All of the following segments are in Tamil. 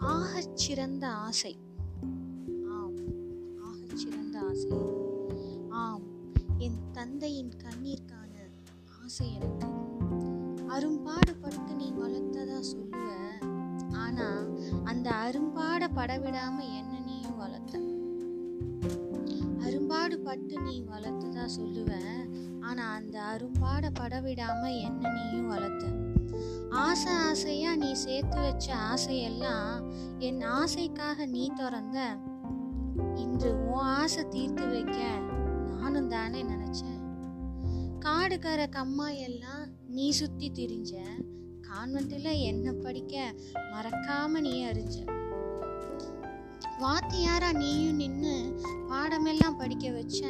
ஆகச்சிறந்த ஆசை. ஆம் ஆகச்சிறந்த ஆசை. ஆம் என் தந்தையின் கண்ணீர்க்கான ஆசை எனக்கு. அரும்பாடுபட்டு நீ வளர்த்ததா சொல்லுவ. ஆனா அந்த அரும்பாட படவிடாம என்ன நீயும் வளர்த்த? அரும்பாடு பட்டு நீ வளர்த்ததா சொல்லுவ. ஆனா அந்த அரும்பாட படவிடாம என்ன நீயும் வளர்த்த? ஆசை ஆசையாக நீ சேர்த்து வச்ச ஆசையெல்லாம் என் ஆசைக்காக நீ திறந்த. இன்று உன் ஆசை தீர்த்து வைக்க நானும் தானே நினச்சேன். காடு கரை எல்லாம் நீ சுத்தி திரிஞ்ச. கான்வெண்ட்டில் என்ன படிக்க மறக்காம நீ அறிஞ்ச. வாத்தியாரா நீயும் நின்று பாடமெல்லாம் படிக்க வச்ச.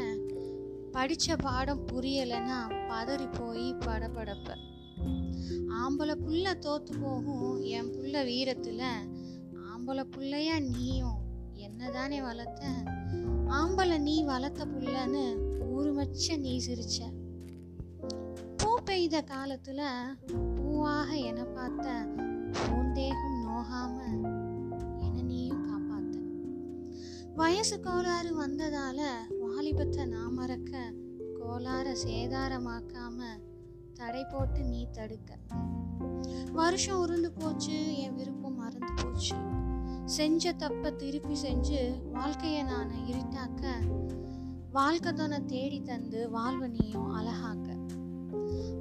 படித்த பாடம் புரியலைன்னா பதறி போய் படபடப்ப. ஆம்பளை புள்ள தோத்து போகும் என் புள்ள வீரத்துல ஆம்பளை புள்ளையா நீயும். என்னதானே வளர்த்த? ஆம்பளை நீ வளர்த்த புள்ளன்னு உருமச்ச நீ சிரிச்ச. பூ பெய்த காலத்துல பூவாக என பார்த்த பூந்தேகம் நோகாம என நீயும் காப்பாத்த. வயசு கோளாறு வந்ததால வாலிபத்தை நான் மறக்க கோளாற சேதாரமாக்காம தடை போட்டு நீ தடுக்க. வருஷம் உருந்து போச்சு என் விருப்பம் மறந்து போச்சு. செஞ்ச தப்ப திருப்பி செஞ்சு வாழ்க்கைய நான் இருட்டாக்க வாழ்க்கை தானே தேடி தந்து வாழ்வை நீயும் அழகாக்க.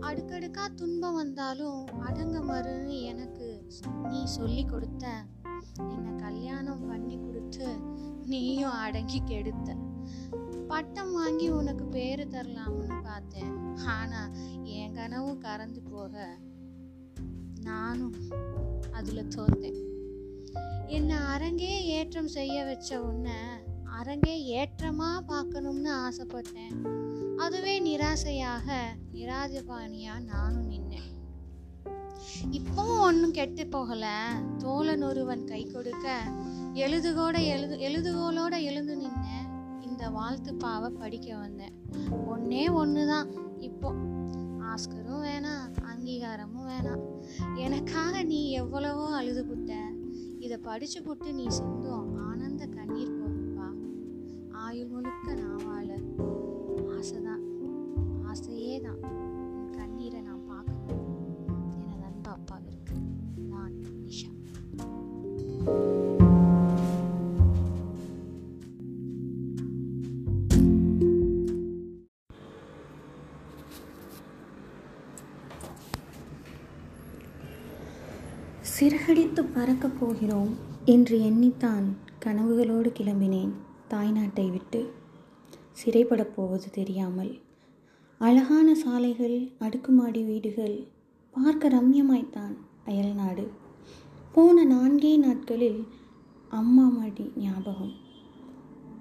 அடுக்கடுக்கா துன்பம் வந்தாலும் அடங்க மறுன்னு எனக்கு நீ சொல்லி கொடுத்த என்னை கல்யாணம் பண்ணி கொடுத்து நீயும் அடங்கி கெடுத்த. பட்டம் வாங்கி உனக்கு பேரு தரலாம்னு பார்த்தேன். ஆனா என் கனவும் கறந்து போக நானும் அதுல தோத்தேன். என்னை அரங்கே ஏற்றம் செய்ய வச்ச உன்னை அரங்கே ஏற்றமா பார்க்கணும்னு ஆசைப்பட்டேன். அதுவே நிராசையாக நிராஜபாணியா நானும் நின்னேன். இப்பவும் ஒன்றும் கெட்டு போகல. தோழன் ஒருவன் கை கொடுக்க எழுதுகோட எழுது எழுதுகோலோட எழுந்து நின்னேன். இந்த வாழ்த்து பாவை படிக்க வந்தேன். ஒன்றே ஒன்று தான் இப்போ ஆஸ்கரும் வேணாம் அங்கீகாரமும் வேணாம். எனக்காக நீ எவ்வளவோ அழுது புட்ட. இதை படிச்சு புட்டு நீ சிந்தும் ஆனந்த கண்ணீர் போதும்பா ஆயுள் முழுக்க நான் சிறகடித்து பறக்கப் போகிறோம் என்று எண்ணித்தான் கனவுகளோடு கிளம்பினேன் தாய்நாட்டை விட்டு. சிறைப்படப் போவது தெரியாமல். அழகான சாலைகள் அடுக்குமாடி வீடுகள் பார்க்க ரம்யமாய்த்தான் அயல்நாடு. போன நான்கே நாட்களில் அம்மா மாடி ஞாபகம்.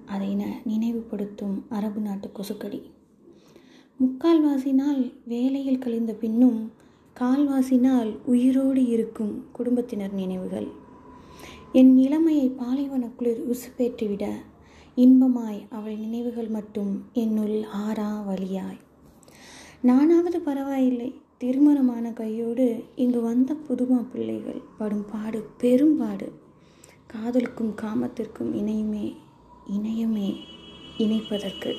அதை ந நினைவுபடுத்தும் அரபு நாட்டு கொசுக்கடி. முக்கால்வாசினால் வேலையில் கழிந்த பின்னும் கால்வாசினால் உயிரோடு இருக்கும் குடும்பத்தினர் நினைவுகள். என் இளமையை பாலைவன குளிர் உசுப்பேற்றிவிட இன்பமாய் அவள் நினைவுகள் மட்டும் என்னுள் ஆறா வழியாய். நானாவது பரவாயில்லை. திருமணமான கையோடு இங்கு வந்த புதுமா பிள்ளைகள் படும் பாடு பெரும்பாடு. காதலுக்கும் காமத்திற்கும் இணையுமே இணையமே இணைப்பதற்கு.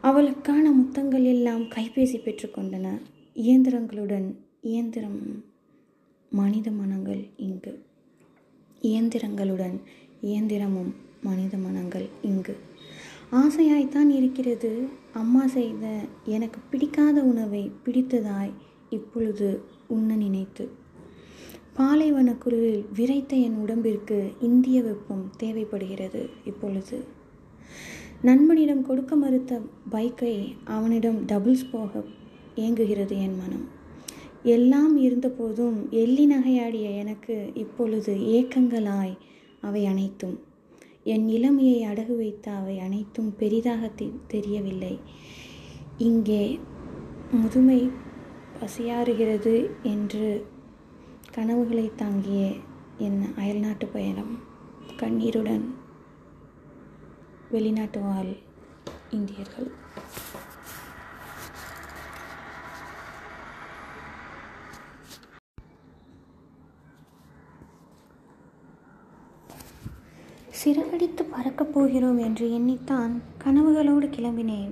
அவளுக்கான முத்தங்கள் எல்லாம் கைபேசி பெற்றுக்கொண்டன இயந்திரங்களுடன் இயந்திரம் மனித மனங்கள் இங்கு. இயந்திரங்களுடன் இயந்திரமும் மனித மனங்கள் இங்கு. ஆசையாய்த்தான் இருக்கிறது. அம்மா செய்த எனக்கு பிடிக்காத உணவை பிடித்ததாய் இப்பொழுது உண்ண நினைத்து. பாலைவன குளிரில் விரைத்த என் உடம்பிற்கு இந்திய வெப்பம் தேவைப்படுகிறது இப்பொழுது. நண்பனிடம் கொடுக்க மறுத்த பைக்கை அவனிடம் டபுள்ஸ் போக ஏங்குகிறது என் மனம். எல்லாம் இருந்தபோதும் எள்ளி நகையாடிய எனக்கு இப்பொழுது ஏக்கங்களாய் அவை அனைத்தும். என் இளமையை அடகு வைத்த அவை அனைத்தும் பெரிதாக தெ- தெரியவில்லை. இங்கே முதுமை பசியாறுகிறது என்று கனவுகளை தாங்கிய என் அயல்நாட்டு பயணம். கண்ணீருடன் வெளிநாட்டு வாழ் இந்தியர்கள். சிறகடித்து பறக்கப் போகிறோம் என்று எண்ணித்தான் கனவுகளோடு கிளம்பினேன்.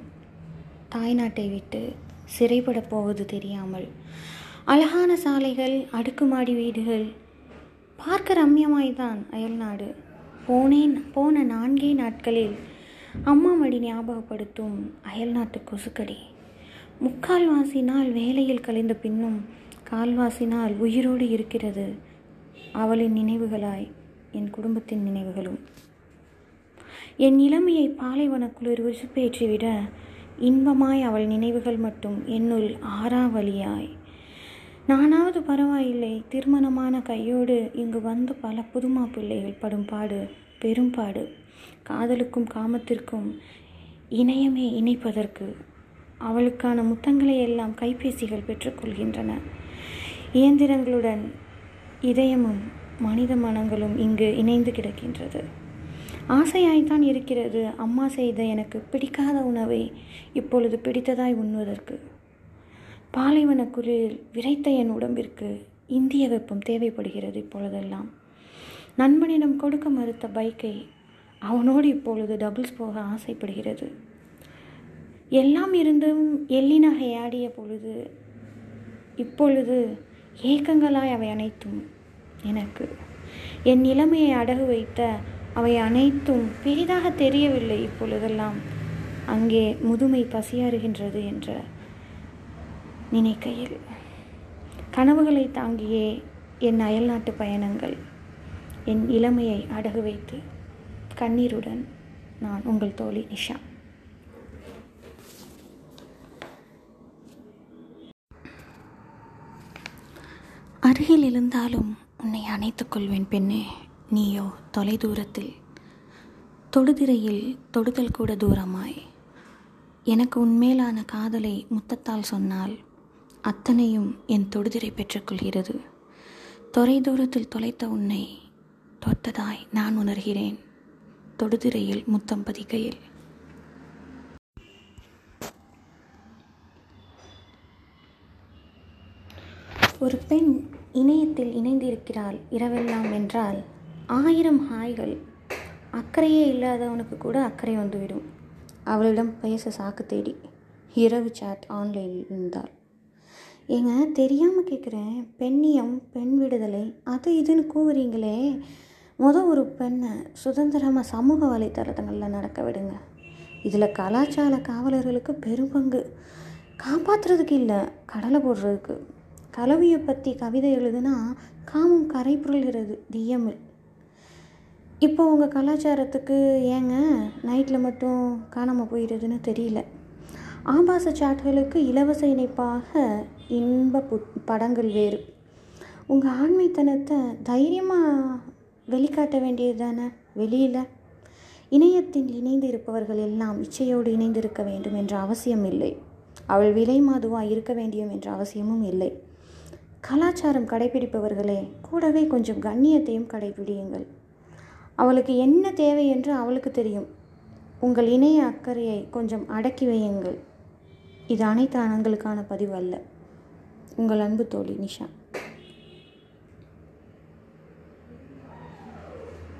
தாய்நாட்டை விட்டு சிறைப்படப் போவது தெரியாமல். அழகான சாலைகள் அடுக்குமாடி வீடுகள். பார்க்க ரம்யமாய்தான் அயல்நாடு. போனேன் போன நான்கே நாட்களில் அம்மா மடி ஞாபகப்படுத்தும் அயல்நாட்டு கொசுக்கடி. முக்கால்வாசி நாள் வேலையில் கழிந்த பின்னும் கால்வாசி நாள் உயிரோடு இருக்கிறது அவளின் நினைவுகளாய் என் குடும்பத்தின் நினைவுகளும். என் இளமையை பாலைவன குளிர் உசுப்பேற்றிவிட இன்பமாய் அவள் நினைவுகள் மட்டும் என்னுள் ஆறாவழியாய் நானாவது பரவாயில்லை திருமணமான கையோடு இங்கு வந்து பல புதுமா பிள்ளைகள் படும் பாடு பெரும்பாடு காதலுக்கும் காமத்திற்கும் இணையமே இணைப்பதற்கு அவளுக்கான முத்தங்களை எல்லாம் கைபேசிகள் பெற்றுக்கொள்கின்றன இயந்திரங்களுடன் இதயமும் மனித மனங்களும் இங்கு இணைந்து கிடக்கின்றது. ஆசையாய்த்தான் இருக்கிறது. அம்மா செய்த எனக்கு பிடிக்காத உணவை இப்பொழுது பிடித்ததாய் உண்ணுவதற்கு. பாலைவன குளிரில் விரைத்த என் உடம்பிற்கு இந்திய வெப்பம் தேவைப்படுகிறது இப்பொழுதெல்லாம். நண்பனிடம் கொடுக்க மறுத்த பைக்கை அவனோடு இப்பொழுது டபுள்ஸ் போக ஆசைப்படுகிறது. எல்லாம் இருந்தும் எள்ளி நகை ஆடிய பொழுது இப்பொழுது ஏக்கங்களாய் அவை அனைத்தும் எனக்கு. என் நிலைமையை அடகு வைத்த அவை அனைத்தும் பெரிதாக தெரியவில்லை இப்பொழுதெல்லாம். அங்கே முதுமை பசியாறுகின்றது என்ற நினைக்கையில். கனவுகளை தாங்கியே என் அயல்நாட்டு பயணங்கள். என் இளமையை அடகு வைத்து கண்ணீருடன் நான் உங்கள் தோழி நிஷா. அருகில் இருந்தாலும் உன்னை அணைத்துக் கொள்வேன் பெண்ணே. நீயோ தொலைதூரத்தில். தொடுதிரையில் தொடுதல் கூட தூரமாய். எனக்கு உன்மேலான காதலை முத்தத்தால் சொன்னால் அத்தனையும் என் தொடுதிரை பெற்றுக்கொள்கிறது. தொலை தூரத்தில் தொலைத்த உன்னை தொட்டதாய் நான் உணர்கிறேன். தொடுதிரையில் முத்தம் பதிக்கையில். ஒரு பெண் இணையத்தில் இணைந்திருக்கிறாள் இரவெல்லாம் என்றால் ஆயிரம் ஹாய்கள். அக்கறையே இல்லாதவனுக்கு கூட அக்கறை வந்துவிடும். அவளிடம் பேச சாக்கு தேடி இரவு சாட் ஆன்லைனில் இருந்தாள். ஏங்க தெரியாமல் கேட்குறேன் பெண்ணியம் பெண் விடுதலை அது இதுன்னு கூவுறீங்களே. முத ஒரு பெண்ணை சுதந்திரமாக சமூக வலைத்தளங்களில் நடக்க விடுங்க. இதில் கலாச்சார காவலர்களுக்கு பெரும்பங்கு காப்பாற்றுறதுக்கு இல்லை கடலை போடுறதுக்கு. கலவியை பற்றி கவிதை எழுதுனா காமம் கரை புரள்கிறது டிஎம்எல் இப்போ உங்கள் கலாச்சாரத்துக்கு ஏங்க நைட்டில் மட்டும் காணாமல் போயிடுதுன்னு தெரியல. ஆபாச சாட்களுக்கு இலவச இணைப்பாக இன்ப பு படங்கள் வேறு. உங்கள் ஆண்மைத்தனத்தை தைரியமாக வெளிக்காட்ட வேண்டியது தானே வெளியில். இணையத்தில் இணைந்து இருப்பவர்கள் எல்லாம் இச்சையோடு இணைந்திருக்க வேண்டும் என்ற அவசியம் இல்லை. அவள் விலை மாதுவாக இருக்க வேண்டியும் என்ற அவசியமும் இல்லை. கலாச்சாரம் கடைபிடிப்பவர்களே கூடவே கொஞ்சம் கண்ணியத்தையும் கடைபிடியுங்கள். அவளுக்கு என்ன தேவை என்று அவளுக்கு தெரியும். உங்கள் இணைய அக்கறையை கொஞ்சம் அடக்கி வையுங்கள். இது அனைத்து ஆண்களுக்கான பதிவு அல்ல. உங்கள் அன்பு தோழி நிஷா.